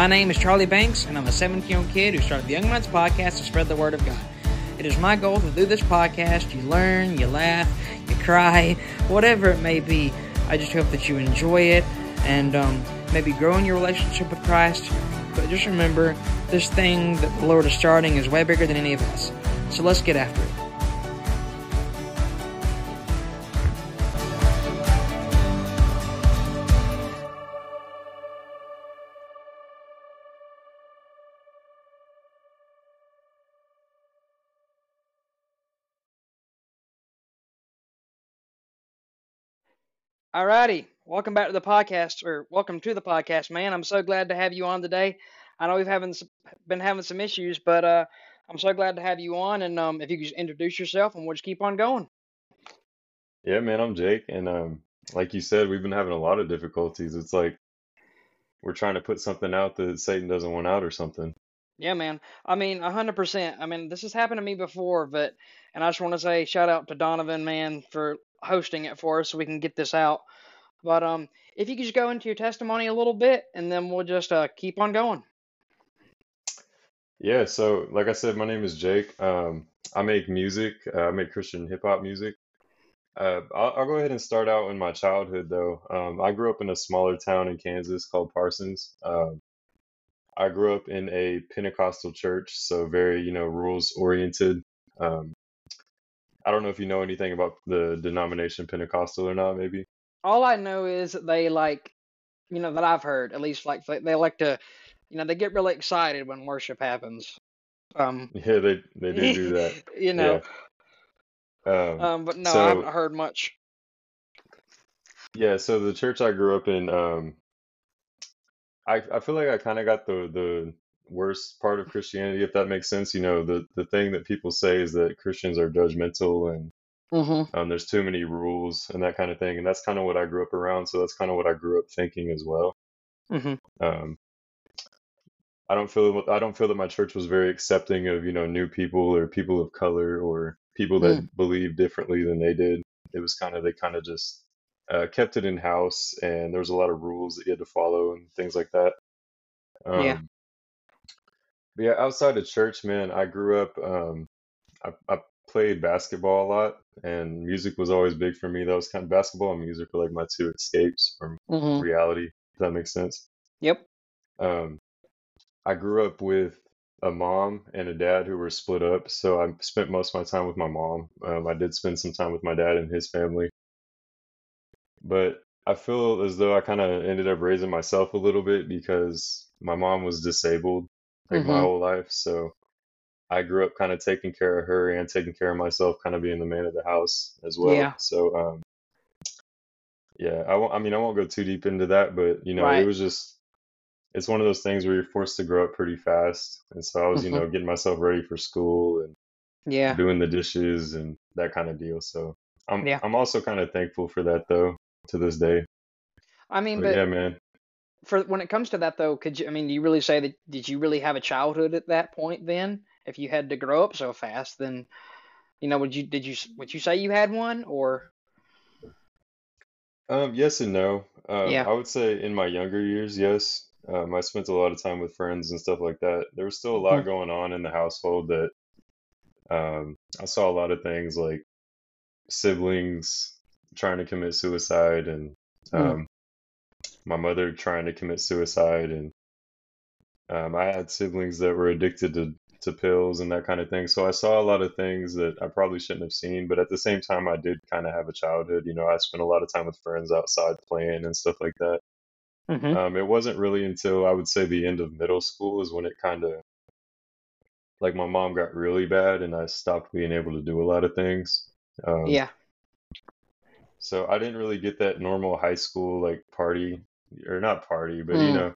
My name is Charlie Banks, and I'm a 17 year old kid who started the Young Minds Podcast to spread the word of God. It is my goal to do this podcast. You learn, you laugh, you cry, whatever it may be. I just hope that you enjoy it and um, maybe grow in your relationship with Christ. But just remember, this thing that the Lord is starting is way bigger than any of us. So let's get after it. Alrighty, welcome back to the podcast, or welcome to the podcast, man. I'm so glad to have you on today. I know we've having been having some issues, but uh, I'm so glad to have you on. And um, if you could just introduce yourself, and we'll just keep on going. Yeah, man, I'm Jayke, and um, like you said, we've been having a lot of difficulties. It's like we're trying to put something out that Satan doesn't want out or something. Yeah, man. I mean, hundred percent. I mean, this has happened to me before, but and I just want to say shout out to Donovan, man, for hosting it for us so we can get this out. But um, if you could just go into your testimony a little bit, and then we'll just uh, keep on going. Yeah, so like I said, my name is Jayke. Um, I make music. Uh, I make Christian hip hop music. Uh, I'll, I'll go ahead and start out in my childhood, though. Um, I grew up in a smaller town in Kansas called Parsons. Um, I grew up in a Pentecostal church, so very, you know, rules oriented. Um, I don't know if you know anything about the denomination Pentecostal or not, maybe. All I know is that they like, you know, that I've heard at least like they, they like to, you know, they get really excited when worship happens. Um, Yeah, they they do do that. you Yeah. know, Um, um, but no, I haven't heard much. yeah, so the church I grew up in, um, I I feel like I kind of got the the worst part of Christianity, if that makes sense. You know, the the thing that people say is that Christians are judgmental and Mm-hmm. um, there's too many rules and that kind of thing, and that's kind of what I grew up around. So that's kind of what I grew up thinking as well. Mm-hmm. Um, I don't feel I don't feel that my church was very accepting of, you know, new people or people of color or people Mm. that believe differently than they did. It was kind of they kind of just uh, kept it in house, and there was a lot of rules that you had to follow and things like that. Yeah. But yeah, outside of church, man, I grew up. Um, I, I played basketball a lot, and music was always big for me. That was kind of basketball and music were like my two escapes from Mm-hmm. reality. If that makes sense. Yep. Um, I grew up with a mom and a dad who were split up, so I spent most of my time with my mom. Um, I did spend some time with my dad and his family, but I feel as though I kind of ended up raising myself a little bit because my mom was disabled like my Mm-hmm. whole life. So I grew up kind of taking care of her and taking care of myself, kind of being the man of the house as well. Yeah. So, um, yeah, I won't, I mean, I won't go too deep into that, but you know, it was just it's one of those things where you're forced to grow up pretty fast. And so I was, you Mm-hmm. know, getting myself ready for school and Yeah. doing the dishes and that kind of deal. So I'm Yeah. I'm also kind of thankful for that though to this day. I mean, But but yeah, man. For when it comes to that though, could you? I mean, do you really say that? Did you really have a childhood at that point? Then, if you had to grow up so fast, then you know, would you? Did you? Would you say you had one or? Um, yes and no. Um, Yeah. I would say in my younger years, yes. Um, I spent a lot of time with friends and stuff like that. There was still a Mm-hmm. lot going on in the household that um, I saw a lot of things like siblings trying to commit suicide and Mm. My mother trying to commit suicide and um, I had siblings that were addicted to to pills and that kind of thing. So I saw a lot of things that I probably shouldn't have seen, but at the same time, I did kind of have a childhood. You know, I spent a lot of time with friends outside playing and stuff like that. Mm-hmm. Um, it wasn't really until I would say the end of middle school is when it kind of like my mom got really bad and I stopped being able to do a lot of things. Um, Yeah. so I didn't really get that normal high school like party or not party, but you Mm. know,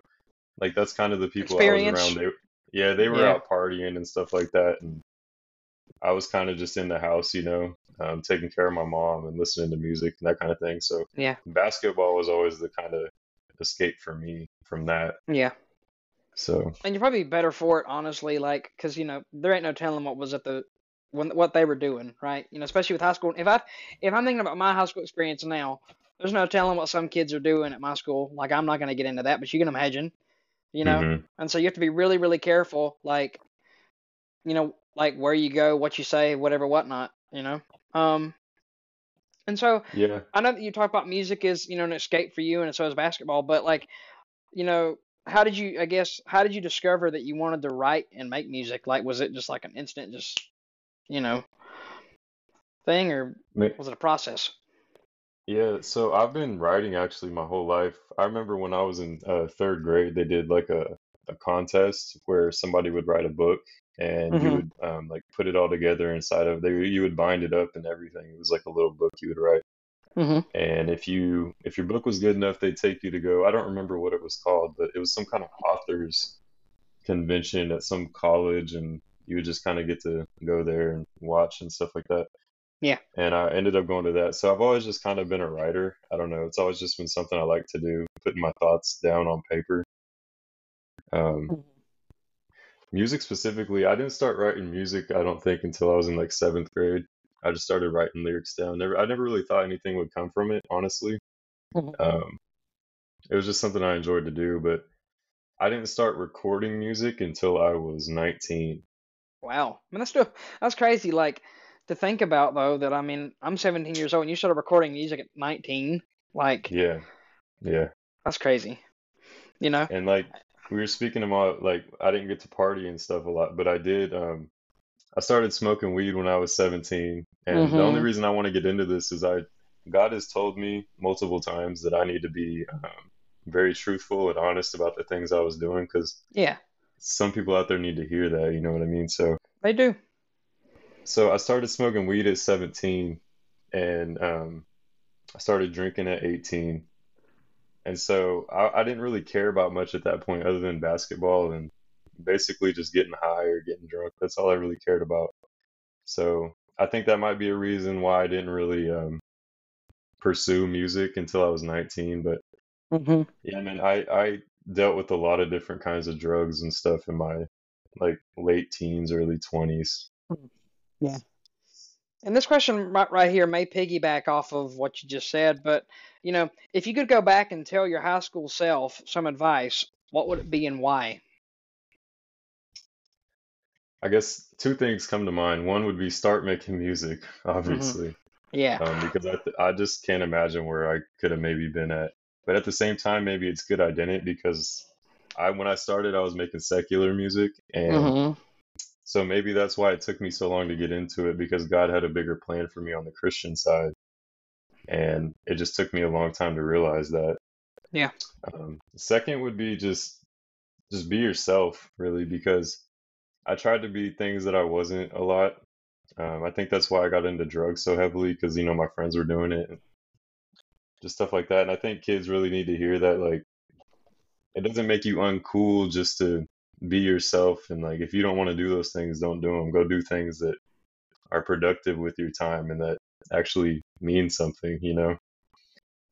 like that's kind of the people I was around. They, yeah, they were Yeah. out partying and stuff like that, and I was kind of just in the house, you know, um, taking care of my mom and listening to music and that kind of thing. So Yeah. basketball was always the kind of escape for me from that. Yeah. So And you're probably better for it, honestly, like, because you know there ain't no telling what was at the when what they were doing, right? You know, especially with high school. If I if I'm thinking about my high school experience now, there's no telling what some kids are doing at my school. Like, I'm not gonna get into that, but you can imagine. you know, hmm and so you have to be really, really careful, like, you know, like where you go, what you say, whatever, whatnot, you know. Um, and so Yeah. I know that you talk about music is, you know, an escape for you, and so is basketball, but like, you know, how did you, I guess, how did you discover that you wanted to write and make music? Like, was it just like an instant, just, you know, thing, or was it a process? Yeah, so I've been writing actually my whole life. I remember when I was in uh, third grade, they did like a, a contest where somebody would write a book and you Mm-hmm. would um, like put it all together inside of there. You would bind it up and everything. It was like a little book you would write. Mm-hmm. And if you if your book was good enough, they'd take you to go. I don't remember what it was called, but it was some kind of authors convention at some college, and you would just kind of get to go there and watch and stuff like that. Yeah. And I ended up going to that. So I've always just kind of been a writer. I don't know. It's always just been something I like to do, putting my thoughts down on paper. Um, music specifically, I didn't start writing music, I don't think, until I was in like seventh grade. I just started writing lyrics down. Never, I never really thought anything would come from it, honestly. Mhm. Um, it was just something I enjoyed to do, but I didn't start recording music until I was 19. Wow. I mean, that's still that's crazy. Like to think about though that I mean I'm 17 years old and you started recording music at 19. Like Yeah, yeah. that's crazy. You know? And like we were speaking about, like I didn't get to party and stuff a lot, but I did. Um, I started smoking weed when I was 17, and the only Mm-hmm. reason I want to get into this is I, God has told me multiple times that I need to be um, very truthful and honest about the things I was doing because Yeah, some people out there need to hear that. You know what I mean? So, they do. So I started smoking weed at 17, and um, I started drinking at 18. And so I, I didn't really care about much at that point other than basketball and basically just getting high or getting drunk. That's all I really cared about. So I think that might be a reason why I didn't really um, pursue music until I was 19. But Mm-hmm. yeah, man, I, I dealt with a lot of different kinds of drugs and stuff in my like late teens, early 20s. Yeah. And this question right, right here may piggyback off of what you just said, but you know, if you could go back and tell your high school self some advice, what would it be and why? I guess two things come to mind. One would be start making music, Mm-hmm. obviously, Yeah. um, because I, th- I just can't imagine where I could have maybe been at. But at the same time, maybe it's good I didn't because I when I started, I was making secular music, and Mm-hmm. So maybe that's why it took me so long to get into it because God had a bigger plan for me on the Christian side, and it just took me a long time to realize that. Yeah. Um, second would be just just be yourself, really, because I tried to be things that I wasn't a lot. Um, I think that's why I got into drugs so heavily because you know my friends were doing it, and just stuff like that. And I think kids really need to hear that. Like, it doesn't make you uncool just to be yourself, and like if you don't want to do those things, don't do them. Go do things that are productive with your time and that actually mean something. You know?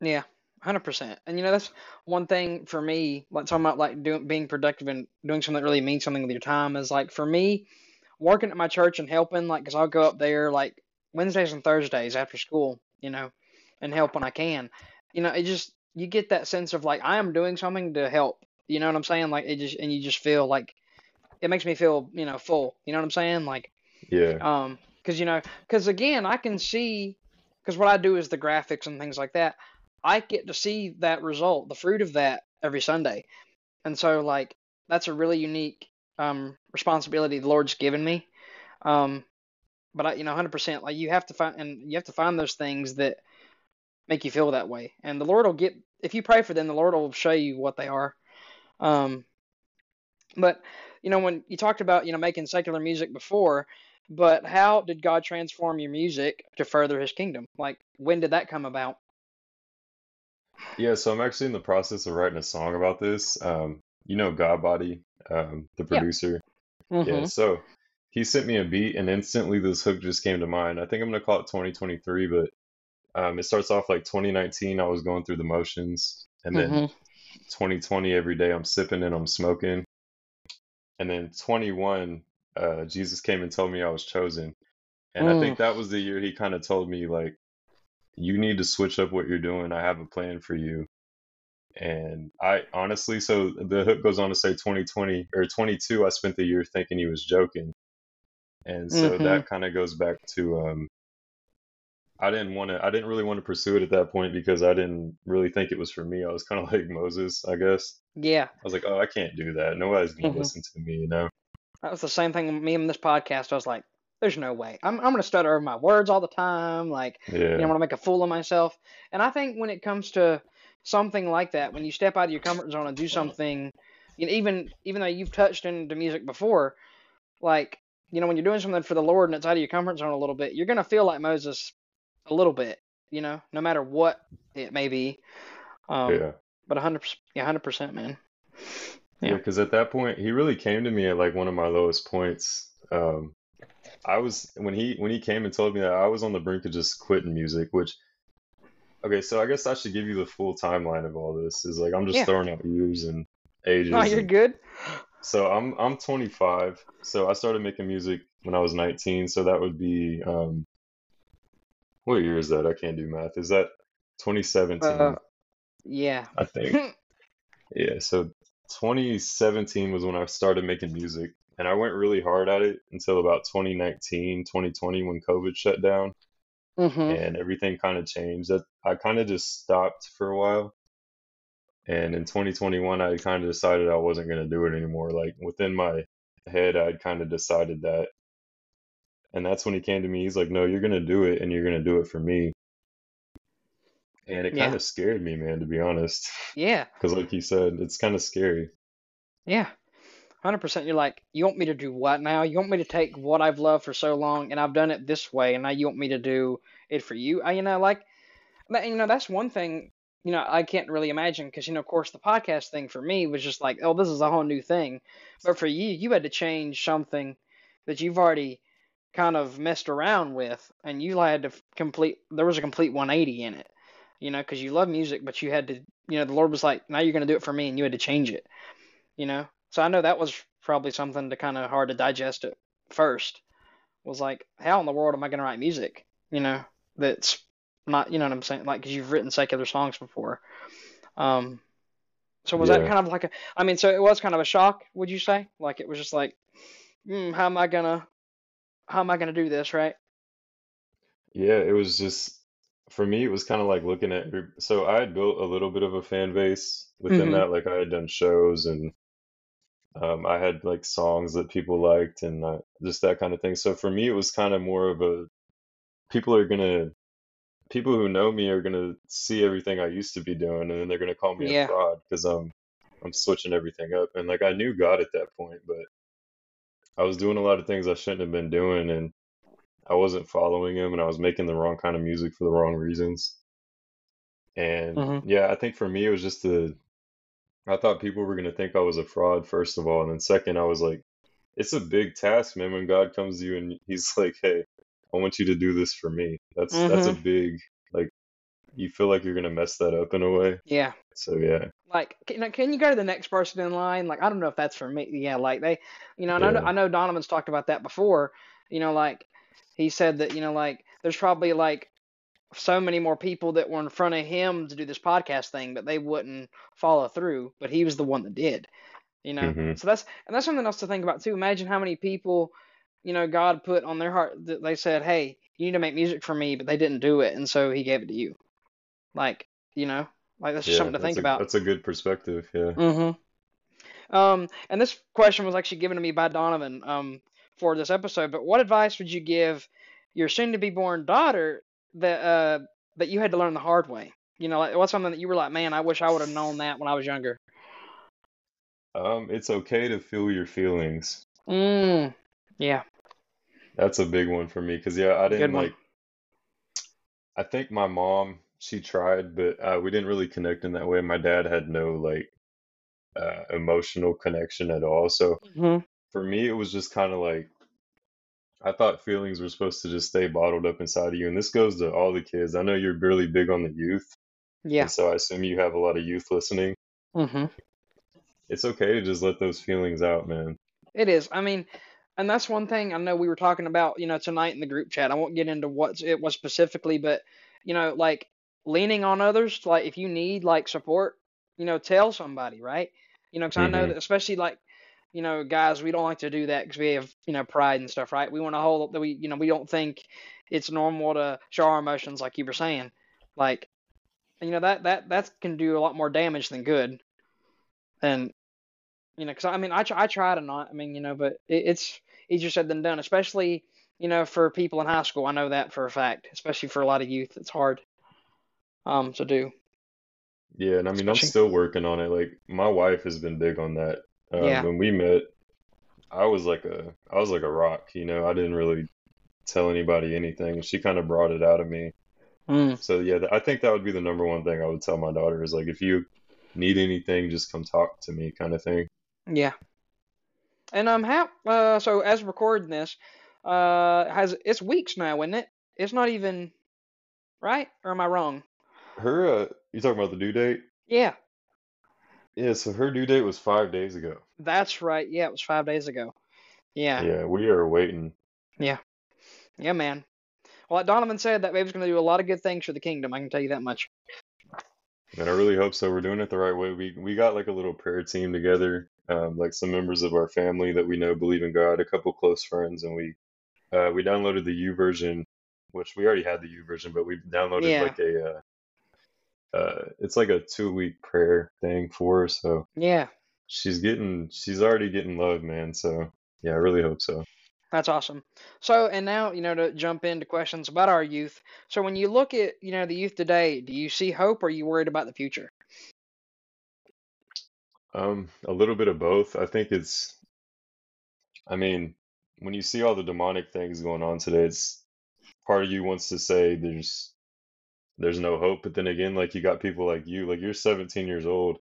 Yeah, hundred percent. And you know, that's one thing for me. Like talking about like doing being productive and doing something that really means something with your time is like for me, working at my church and helping. Like, cause I'll go up there like Wednesdays and Thursdays after school, you know, and help when I can. You know, it just you get that sense of like I am doing something to help. You know what I'm saying? Like it just and you just feel like it makes me feel you know full. You know what I'm saying? Like Yeah. um, because you know, because again, I can see, because what I do is the graphics and things like that. I get to see that result, the fruit of that every Sunday, and so like that's a really unique um responsibility the Lord's given me. Um, but I, you know, hundred percent, like you have to find and you have to find those things that make you feel that way, and the Lord will get if you pray for them, the Lord will show you what they are. Um, but you know, when you talked about you know making secular music before, but how did God transform your music to further His kingdom? Like, when did that come about? Yeah, so I'm actually in the process of writing a song about this. Um, you know God Body, um, the producer. Yeah, Mm-hmm. so he sent me a beat and instantly this hook just came to mind. I think I'm gonna call it 2023, but um, it starts off like 2019, I was going through the motions, and then Mm-hmm. 2020 every day I'm sipping and I'm smoking. And then 21, uh, Jesus came and told me I was chosen. And I Mm. think that was the year he kind of told me like you need to switch up what you're doing. I have a plan for you. And I honestly, so the hook goes on to say 2020 or 22. I spent the year thinking he was joking, and so Mm-hmm. that kind of goes back to um, I didn't want to, I didn't really want to pursue it at that point because I didn't really think it was for me. I was kind of like Moses, I guess. Yeah. I was like, oh, I can't do that. Nobody's gonna hmm listen to me, you know? That was the same thing with me in this podcast. I was like, there's no way. I'm I'm gonna stutter over my words all the time. Like, you know, I'm gonna make a fool of myself. And I think when it comes to something like that, when you step out of your comfort zone and do something, you know, even even though you've touched into music before, like, you know, when you're doing something for the Lord and it's out of your comfort zone a little bit, you're gonna feel like Moses a little bit, you know, no matter what it may be. Um, yeah. but 100%, yeah, 100%, man. Yeah, Yeah. because at that point he really came to me at like one of my lowest points. Um, I was when he when he came and told me that I was on the brink of just quitting music, which okay, so I guess I should give you the full timeline of all this. Is like I'm just Yeah. throwing out years and No, ages you're and good. so I'm I'm 25. So I started making music when I was 19, so that would be um what year is that? I can't do math. Is that 2017? Uh, yeah. I think. Yeah, so 2017 was when I started making music, and I went really hard at it until about 2019, 2020 when COVID shut down hmm and everything kind of changed. That I kind of just stopped for a while. And in 2021, I kind of decided I wasn't going to do it anymore. Like within my head, I'd kind of decided that. And that's when he came to me. He's like, "No, you're going to do it, and you're going to do it for me." And it kind of scared me, man, to be honest. Yeah. Because, like you said, it's kind of scary. Yeah. 100%. You're like, you want me to do what now? You want me to take what I've loved for so long and I've done it this way and now you want me to do it for you? I, you know, like, that- you know, that's one thing, you know, I can't really imagine because, you know, of course, the podcast thing for me was just like, oh, this is a whole new thing. But for you, you had to change something that you've already kind of messed around with and you had to complete, there was a complete 180 in it, you know, because you love music, but you had to, you know, the Lord was like, now you're going to do it for me and you had to change it, you know? So I know that was probably something to kind of hard to digest at first. Was like, how in the world am I going to write music? You know, that's not, you know what I'm saying? Like, because you've written secular songs before. Um, so was that kind of like a? I mean, so it was kind of a shock, would you say? Like it was just like, hmm, how am I gonna, how am I gonna do this, right? Yeah, it was just for me, it was kind of like looking at every- so I had built a little bit of a fan base within Mhm. that. Like I had done shows and um, I had like songs that people liked and uh, just that kind of thing. So for me, it was kind of more of a people are gonna people who know me are gonna see everything I used to be doing and then they're gonna call me a Yeah. fraud because I'm I'm switching everything up. And like I knew God at that point, but I was doing a lot of things I shouldn't have been doing and I wasn't following him and I was making the wrong kind of music for the wrong reasons. And Mhm. yeah, I think for me it was just the I thought people were gonna think I was a fraud, first of all, and then second, I was like, it's a big task, man, when God comes to you and he's like, Hey, I want you to do this for me. That's that's a Mhm. big you feel like you're gonna mess that up in a way. Yeah. So yeah. Like, can, can you go to the next person in line? Like, I don't know if that's for me. Yeah, like they, you know, and I know, Yeah. I know Donovan's talked about that before. You know, like he said that, you know, like there's probably like so many more people that were in front of him to do this podcast thing, but they wouldn't follow through. But he was the one that did. You know, hmm so that's and that's something else to think about too. Imagine how many people, you know, God put on their heart that they said, "Hey, you need to make music for me," but they didn't do it, and so He gave it to you. Like, you know, like that's just Yeah, something to that's think a about. that's a good perspective, yeah. Mm-hmm. Um, and this question was actually given to me by Donovan um, for this episode. But what advice would you give your soon-to-be-born daughter that uh, that you had to learn the hard way? You know, like what's something that you were like, man, I wish I would have known that when I was younger. Um, it's okay to feel your feelings. Mm. Yeah. That's a big one for me because yeah, I didn't like. I think my mom, she tried, but uh, we didn't really connect in that way. My dad had no like uh, emotional connection at all. So hmm for me, it was just kind of like I thought feelings were supposed to just stay bottled up inside of you. And this goes to all the kids. I know you're really big on the youth, Yeah. so I assume you have a lot of youth listening. hmm It's okay to just let those feelings out, man. It is. I mean, and that's one thing I know we were talking about, you know, tonight in the group chat. I won't get into what it was specifically, but you know, like leaning on others, like if you need like support, you know, tell somebody, right? You know, because I know hmm that especially like, you know, guys, we don't like to do that because we have, you know, pride and stuff, right? We want to hold up that we, you know, we don't think it's normal to show our emotions like you were saying, like, you know, that that that can do a lot more damage than good, and you know, because I mean, I try, I try to not, I mean, you know, but it, it's easier said than done, especially, you know, for people in high school. I know that for a fact, especially for a lot of youth, it's hard um to do, Yeah, and I mean, I'm still working on it. Like my wife has been big on that. Um, yeah, when we met, I was like a I was like a rock, you know. I didn't really tell anybody anything. She kind of brought it out of me. mm, So yeah, I think that would be the number one thing I would tell my daughter is like if you need anything, just come talk to me kind of thing. yeah. And um, how uh, so as recording this, uh, has it's weeks now, isn't it? It's not even right, or am I wrong? Her uh you talking about the due date? Yeah, Yeah, so her due date was five days ago. that's right. Yeah, it was five days ago. Yeah, Yeah, we are waiting. yeah, yeah, man. Well, like Donovan said, that baby's gonna do a lot of good things for the kingdom. I can tell you that much. And I really hope so. We're doing it the right way. We we got like a little prayer team together, um, like some members of our family that we know believe in God, a couple close friends, and we uh, we downloaded the YouVersion, which we already had the YouVersion, but we downloaded Yeah, like a uh, uh, it's like a two week prayer thing for her. So yeah, she's getting she's already getting love, man. So yeah, I really hope so. that's awesome. So, and now, you know, to jump into questions about our youth. So, when you look at, you know, the youth today, do you see hope or are you worried about the future? Um, a little bit of both. I think it's, I mean, when you see all the demonic things going on today, it's part of you wants to say there's there's no hope, but then again, like you got people like you, like you're 17 years old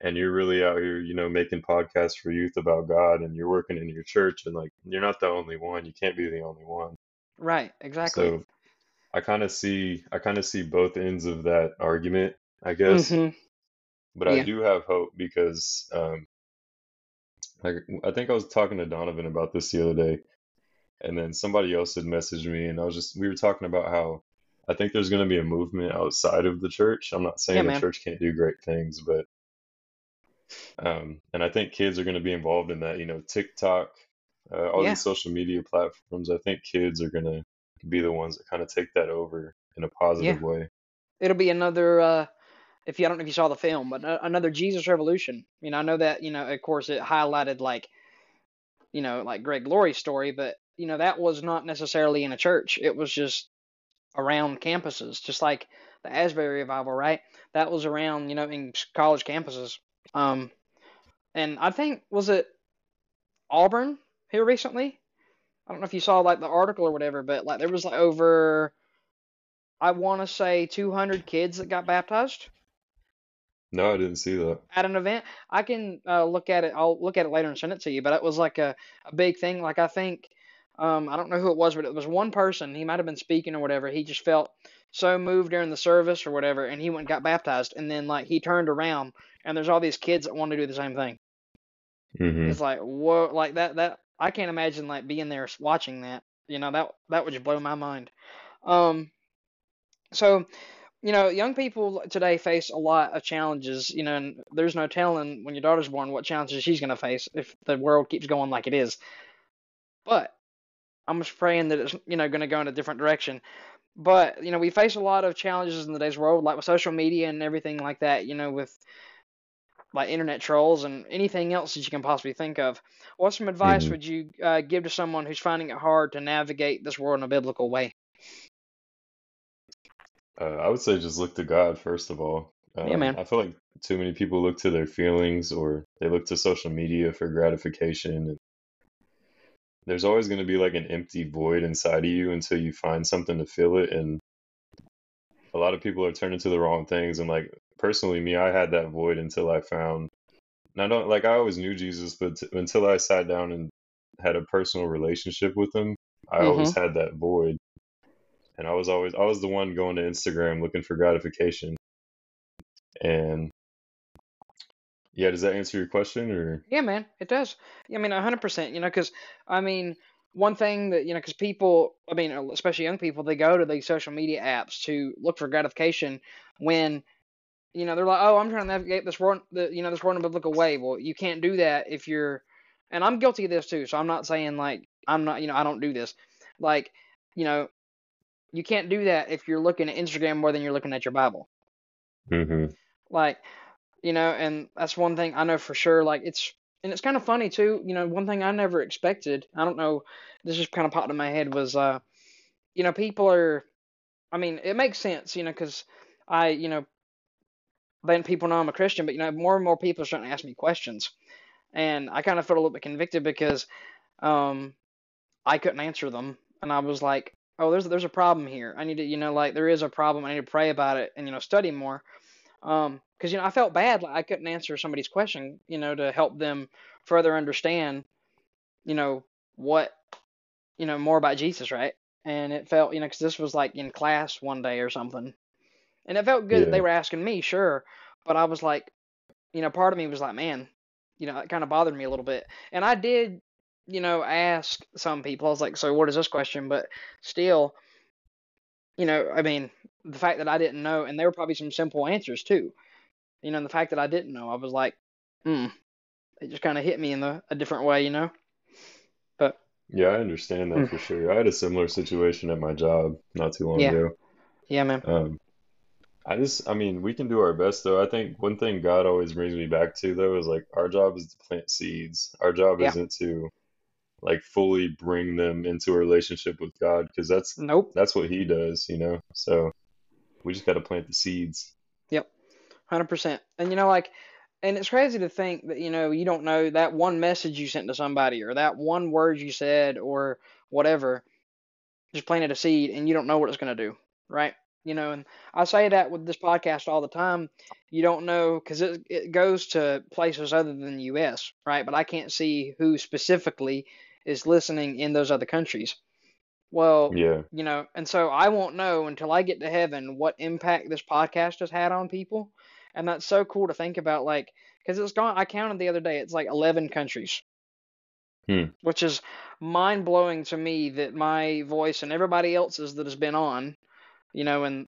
and you're really out here, you know, making podcasts for youth about God and you're working in your church and like you're not the only one. You can't be the only one. Right, exactly. So I kind of see I kind of see both ends of that argument, I guess. Mm-hmm. But I do have hope because um like I think I was talking to Donovan about this the other day and then somebody else had messaged me and I was just we were talking about how I think there's going to be a movement outside of the church. I'm not yeah, saying the man. church can't do great things, but um and I think kids are going to be involved in that, you know, TikTok, uh, all Yeah, these social media platforms. I think kids are going to be the ones that kind of take that over in a yeah. positive way. It'll be another. Uh, if you I don't know if you saw the film, but another Jesus Revolution. You know, I know that you know, of course, it highlighted like you know, like Greg Laurie's story, but you know, that was not necessarily in a church. It was just around campuses, just like the Asbury revival, right? That was around, you know, in college campuses. Um, and I think was it Auburn here recently? I don't know if you saw like the article or whatever, but like there was like over I want to say 200 kids that got baptized No, I didn't see that. at an event. I can uh, look at it. I'll look at it later and send it to you. But it was like a, a big thing. Like I think um, I don't know who it was, but it was one person. He might have been speaking or whatever. He just felt so moved during the service or whatever, and he went and got baptized. And then like he turned around, and there's all these kids that want to do the same thing. hmm It's like whoa, like that. That I can't imagine like being there watching that. You know that that would just blow my mind. Um, so you know, young people today face a lot of challenges, you know, and there's no telling when your daughter's born what challenges she's going to face if the world keeps going like it is. But I'm just praying that it's, you know, going to go in a different direction. But, you know, we face a lot of challenges in today's world, like with social media and everything like that, you know, with like internet trolls and anything else that you can possibly think of. What some advice hmm would you uh, give to someone who's finding it hard to navigate this world in a biblical way? Uh, I would say just look to God first of all. Yeah, Um, man. I feel like too many people look to their feelings or they look to social media for gratification. And there's always going to be like an empty void inside of you until you find something to fill it. And a lot of people are turning to the wrong things. And like personally, me, I had that void until I found. And I don't like I always knew Jesus, but t until I sat down and had a personal relationship with him, I Mm-hmm. always had that void. And I was always I was the one going to Instagram looking for gratification. And yeah, does that answer your question or? Yeah, man, it does. I mean, 100%, you know, because, I mean, one thing that, you know, because people, I mean, especially young people, they go to these social media apps to look for gratification when, you know, they're like, oh, I'm trying to navigate this world, the, you know, this world in a biblical way. Well, you can't do that if you're, and I'm guilty of this too. So I'm not saying like I'm not, you know, I don't do this. Like, you know, you can't do that if you're looking at Instagram more than you're looking at your Bible. Mm-hmm. Like, you know, and that's one thing I know for sure. Like, it's and it's kind of funny too. You know, one thing I never expected. I don't know. This just kind of popped in my head was, uh, you know, people are. I mean, it makes sense, you know, because I, you know, letting people know I'm a Christian, but you know, more and more people are starting to ask me questions, and I kind of felt a little bit convicted because, um, I couldn't answer them, and I was like, oh, there's there's a problem here. I need to, you know, like there is a problem. I need to pray about it and you know study more. Um, because you know I felt bad like I couldn't answer somebody's question, you know, to help them further understand, you know, what, you know, more about Jesus, right? And it felt, you know, because this was like in class one day or something, and it felt good that they were asking me, sure, but I was like, you know, part of me was like, man, you know, it kind of bothered me a little bit, and I did, you know, ask some people. I was like, so what is this question? But still, you know, I mean, the fact that I didn't know, and there were probably some simple answers too. You know, the fact that I didn't know, I was like, hmm, it just kind of hit me in the, a different way, you know. But Yeah, I understand that mm, for sure. I had a similar situation at my job not too long yeah, ago. yeah, man, Um, I just, I mean, we can do our best though. I think one thing God always brings me back to though is like our job is to plant seeds. Our job yeah, isn't to like fully bring them into a relationship with God because that's nope, that's what He does, you know. So we just got to plant the seeds. yep, hundred percent. And you know, like, and it's crazy to think that you know you don't know that one message you sent to somebody or that one word you said or whatever just planted a seed and you don't know what it's going to do, right? You know, and I say that with this podcast all the time. You don't know because it it goes to places other than the U.S., right? But I can't see who specifically is listening in those other countries. Well, Yeah, you know, and so I won't know until I get to heaven what impact this podcast has had on people, and that's so cool to think about. Like, because it's gone. I counted the other day. It's like 11 countries hmm. which is mind blowing to me that my voice and everybody else's that has been on, you know, in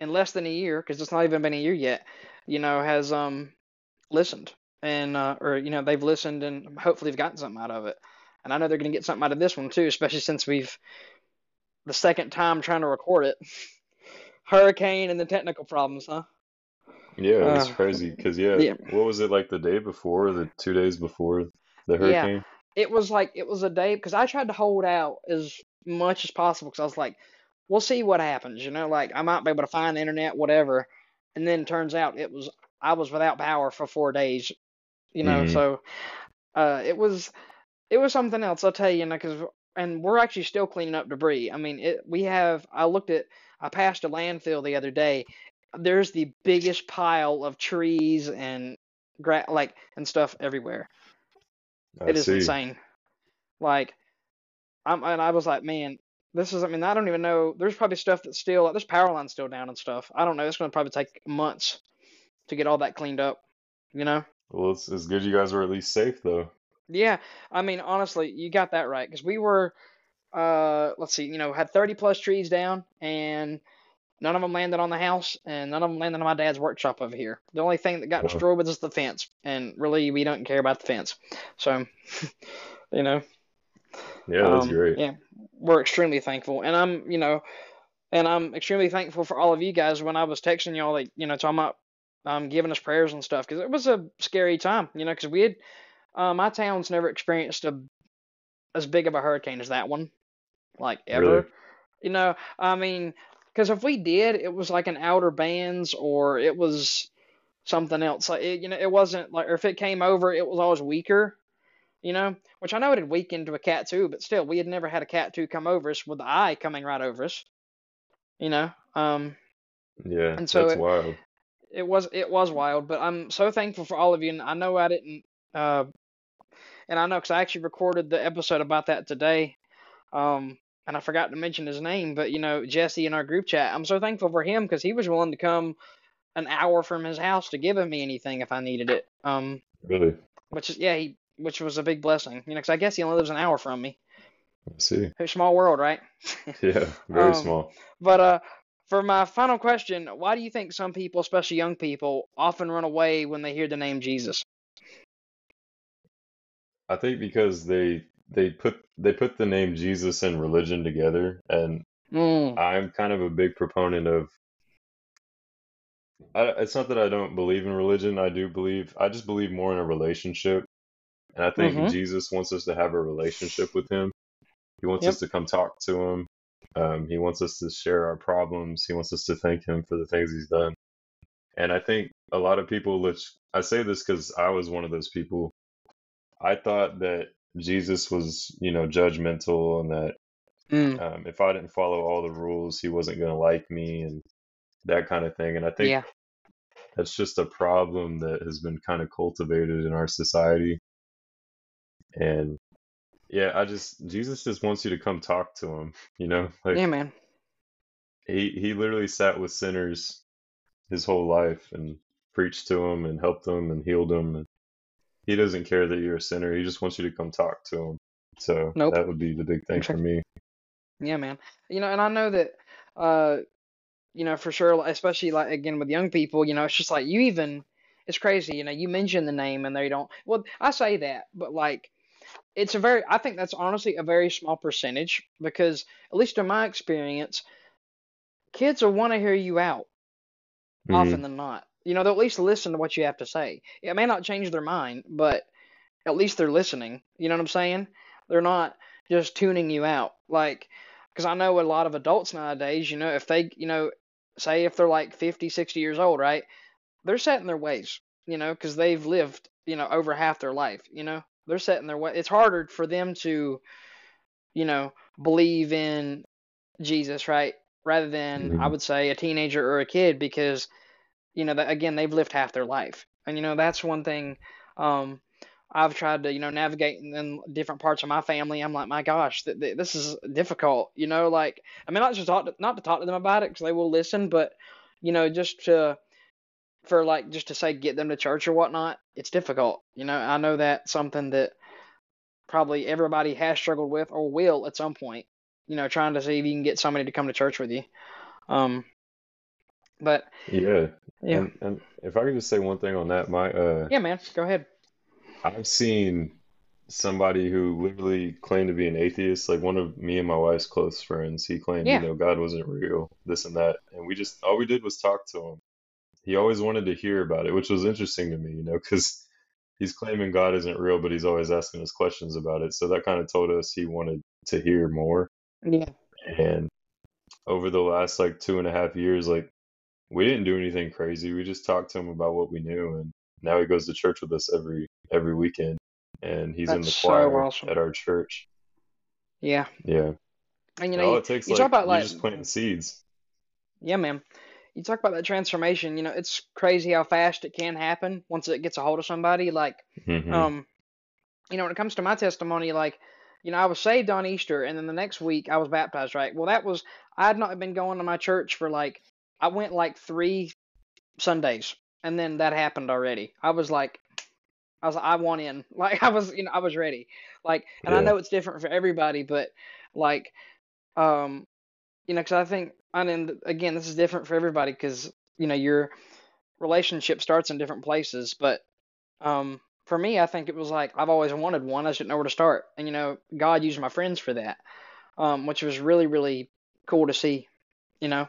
in less than a year, because it's not even been a year yet, you know, has um listened and uh, or you know they've listened and hopefully have gotten something out of it. And I know they're going to get something out of this one too, especially since we've the second time trying to record it. Hurricane and the technical problems, huh? Yeah, it's Uh, crazy because yeah, yeah, what was it like the day before, the two days before the hurricane? yeah. It was like it was a day because I tried to hold out as much as possible because I was like, we'll see what happens, you know, like I might be able to find the internet, whatever. And then turns out it was I was without power for four days, you know, hmm so uh, it was it was something else. I'll tell you, you know, because and we're actually still cleaning up debris. I mean, it we have. I looked at. I passed a landfill the other day. There's the biggest pile of trees and gra- like and stuff everywhere. I It is see. insane. Like I'm and I was like, man, this is. I mean, I don't even know. There's probably stuff that's still. There's power lines still down and stuff. I don't know. It's going to probably take months to get all that cleaned up. You know. Well, it's it's good you guys were at least safe though. Yeah, I mean, honestly, you got that right because we were, uh, let's see, you know, had 30 plus trees down, and none of them landed on the house, and none of them landed on my dad's workshop over here. The only thing that got destroyed was the fence, and really, we don't care about the fence. So, you know, Yeah, that's um, great. yeah, we're extremely thankful, and I'm, you know, and I'm extremely thankful for all of you guys when I was texting y'all, like, you know, talking about um, giving us prayers and stuff, because it was a scary time, you know, because we had, uh, my town's never experienced a as big of a hurricane as that one, like Really? ever. You know, I mean, because if we did, it was like an Outer Bands or it was something else. Like, it, you know, it wasn't like, or if it came over, it was always weaker. You know, which I know it had weakened to a Cat two, but still, we had never had a Cat two come over us with the eye coming right over us. You know, um, Yeah, and so that's it, wild. it was it was wild, but I'm so thankful for all of you, and I know I didn't, uh, and I know because I actually recorded the episode about that today, um, and I forgot to mention his name, but you know Jesse in our group chat, I'm so thankful for him because he was willing to come an hour from his house to give me anything if I needed it, um, Really? which is yeah, he which was a big blessing, you know, because I guess he only lives an hour from me. I see. Small world, right? Yeah, very um, small. but uh, for my final question, why do you think some people, especially young people, often run away when they hear the name Jesus? I think because they they put they put the name Jesus and religion together, and Mm, I'm kind of a big proponent of. I, it's not that I don't believe in religion. I do believe. I just believe more in a relationship, and I think mm-hmm. Jesus wants us to have a relationship with Him. He wants Yep. us to come talk to Him. Um, he wants us to share our problems. He wants us to thank Him for the things He's done. And I think a lot of people, which I say this because I was one of those people, I thought that Jesus was, you know, judgmental and that Mm, um, if I didn't follow all the rules, he wasn't going to like me and that kind of thing. And I think yeah. that's just a problem that has been kind of cultivated in our society. And yeah, I just, Jesus just wants you to come talk to him, you know? Like Yeah, man. he, he literally sat with sinners his whole life and preached to them and helped them and healed them. And he doesn't care that you're a sinner. He just wants you to come talk to him. So Nope. that would be the big thing for me. Yeah, man. You know, and I know that, uh, you know, for sure, especially like again with young people, you know, it's just like you even, it's crazy. You know, you mention the name and they don't. Well, I say that, but like, it's a very, I think that's honestly a very small percentage because, at least in my experience, kids will want to hear you out hmm often than not. You know, they'll at least listen to what you have to say. It may not change their mind, but at least they're listening. You know what I'm saying? They're not just tuning you out. Like, because I know a lot of adults nowadays, you know, if they, you know, say if they're like 50, 60 years old, right? They're set in their ways, you know, because they've lived, you know, over half their life, you know? They're set in their way. It's harder for them to, you know, believe in Jesus, right? Rather than, I hmm would say, a teenager or a kid because you know that again they've lived half their life. And you know that's one thing um i've tried to you know navigate in, different parts of my family. I'm like my gosh th- th- this is difficult you know like i mean not just talk to, not to talk to them about it because they will listen but you know just to for like just to say get them to church or whatnot it's difficult you know. I know that's something that probably everybody has struggled with or will at some point you know trying to see if you can get somebody to come to church with you. Um but Yeah. yeah And and if I could just say one thing on that, my uh yeah man go ahead I've seen somebody who literally claimed to be an atheist, like one of me and my wife's close friends. He claimed, you know, God wasn't real, this and that. And we just all we did was talk to him. He always wanted to hear about it, which was interesting to me, you know, because he's claiming God isn't real, but he's always asking us questions about it. So that kind of told us he wanted to hear more. Yeah. And over the last like two and a half years, like we didn't do anything crazy. We just talked to him about what we knew, and now he goes to church with us every every weekend, and he's in the That's so choir awesome. at our church. Yeah. Yeah, And you and know, all you, it takes you like talk about like, just planting seeds. yeah, man. You talk about that transformation. You know, it's crazy how fast it can happen once it gets a hold of somebody. Like, hmm um, you know, when it comes to my testimony, like, you know, I was saved on Easter, and then the next week I was baptized. Right. Well, that was I had not been going to my church for like I went like three Sundays, and then that happened already. I was like, I was I want in. Like I was, you know, I was ready. Like, and I know it's different for everybody, but like, um, you know, because I think, I mean, again, this is different for everybody because you know your relationship starts in different places. But um, for me, I think it was like I've always wanted one. I just didn't know where to start, and you know, God used my friends for that, um, which was really really cool to see. You know,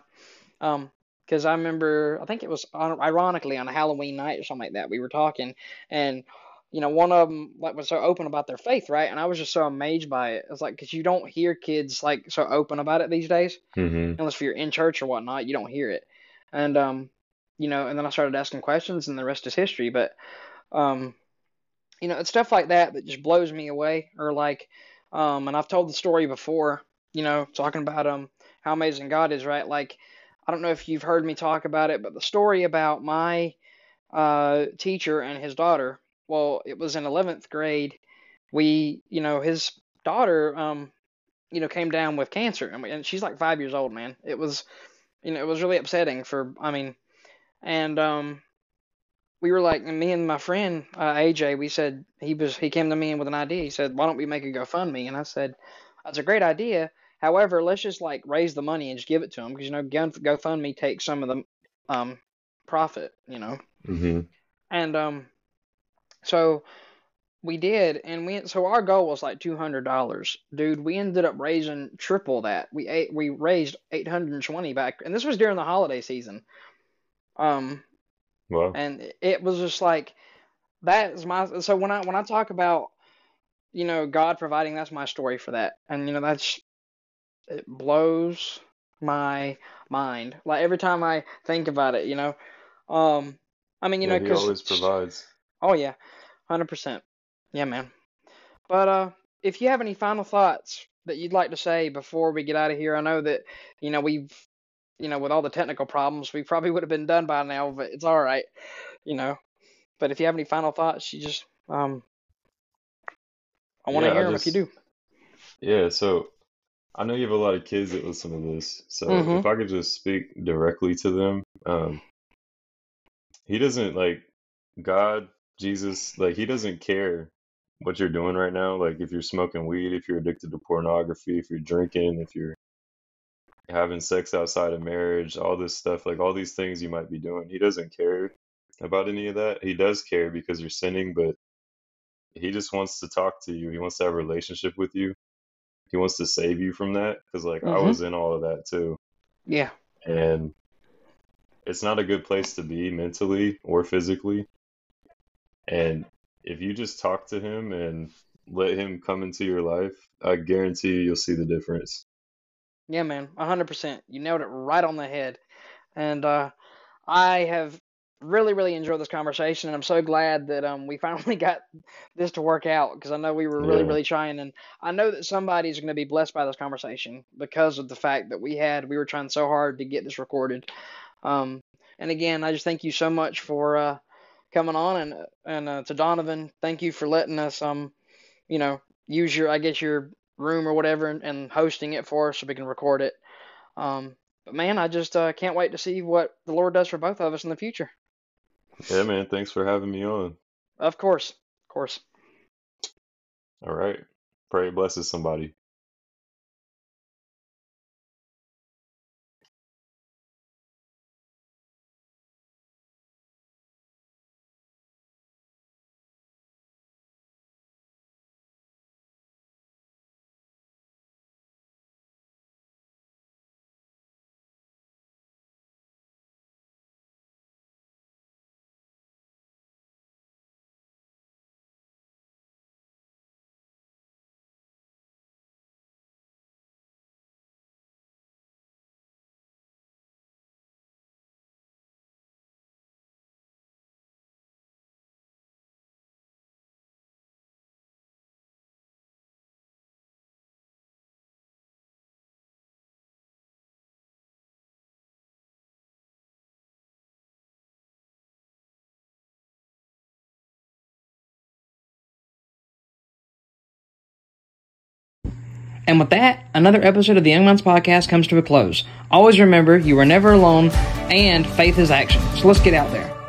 um, because I remember, I think it was on, ironically on a Halloween night or something like that. We were talking, and you know, one of them like was so open about their faith, right? And I was just so amazed by it. It's like because you don't hear kids like so open about it these days, hmm unless if you're in church or whatnot, you don't hear it. And um, you know, and then I started asking questions, and the rest is history. But um, you know, it's stuff like that that just blows me away. Or like, um, and I've told the story before, you know, talking about um how amazing God is, right? Like, I don't know if you've heard me talk about it, but the story about my uh teacher and his daughter. Well, it was in 11th grade. We, you know, his daughter, um, you know, came down with cancer, and, we, and she's like five years old, man. It was, you know, it was really upsetting for, I mean, and um, we were like, and me and my friend uh, AJ, we said he was he came to me with an idea. He said, "Why don't we make a GoFundMe?" And I said, "That's a great idea. However, let's just like raise the money and just give it to them because you know GoFundMe takes some of the um profit, you know. hmm And um, so we did, and we so our goal was like two hundred dollars, dude. We ended up raising triple that. We ate, we raised eight hundred and twenty back, and this was during the holiday season. Um, Well, and it was just like that is my so when I when I talk about you know God providing, that's my story for that, and you know that's it blows my mind. Like every time I think about it, you know, um, I mean, you yeah, know, he always provides. oh yeah, hundred percent, yeah, man. But uh, if you have any final thoughts that you'd like to say before we get out of here, I know that you know we've you know with all the technical problems, we probably would have been done by now, but it's all right, you know. But if you have any final thoughts, you just um, I want to Yeah, I hear them if you do. yeah. So I know you have a lot of kids that listen to this. So Mm-hmm. if I could just speak directly to them, um, he doesn't like God, Jesus, like he doesn't care what you're doing right now. Like if you're smoking weed, if you're addicted to pornography, if you're drinking, if you're having sex outside of marriage, all this stuff, like all these things you might be doing. He doesn't care about any of that. He does care because you're sinning, but he just wants to talk to you. He wants to have a relationship with you. He wants to save you from that because like I Mm-hmm. was in all of that too. Yeah. And it's not a good place to be mentally or physically. And if you just talk to him and let him come into your life, I guarantee you you'll see the difference. Yeah, man, a hundred percent. You nailed it right on the head. And uh, I have really, really enjoyed this conversation, and I'm so glad that um we finally got this to work out because I know we were really, Yeah. really trying, and I know that somebody's going to be blessed by this conversation because of the fact that we had we were trying so hard to get this recorded. Um, and again, I just thank you so much for uh coming on, and and uh, to Donovan, thank you for letting us um you know use your I guess your room or whatever and, and hosting it for us so we can record it. Um, but man, I just uh, can't wait to see what the Lord does for both of us in the future. Yeah, man, thanks for having me on. Of course, of course. All right. Pray it blesses somebody. And with that, another episode of the Young Minds Podcast comes to a close. Always remember, you are never alone, and faith is action. So let's get out there.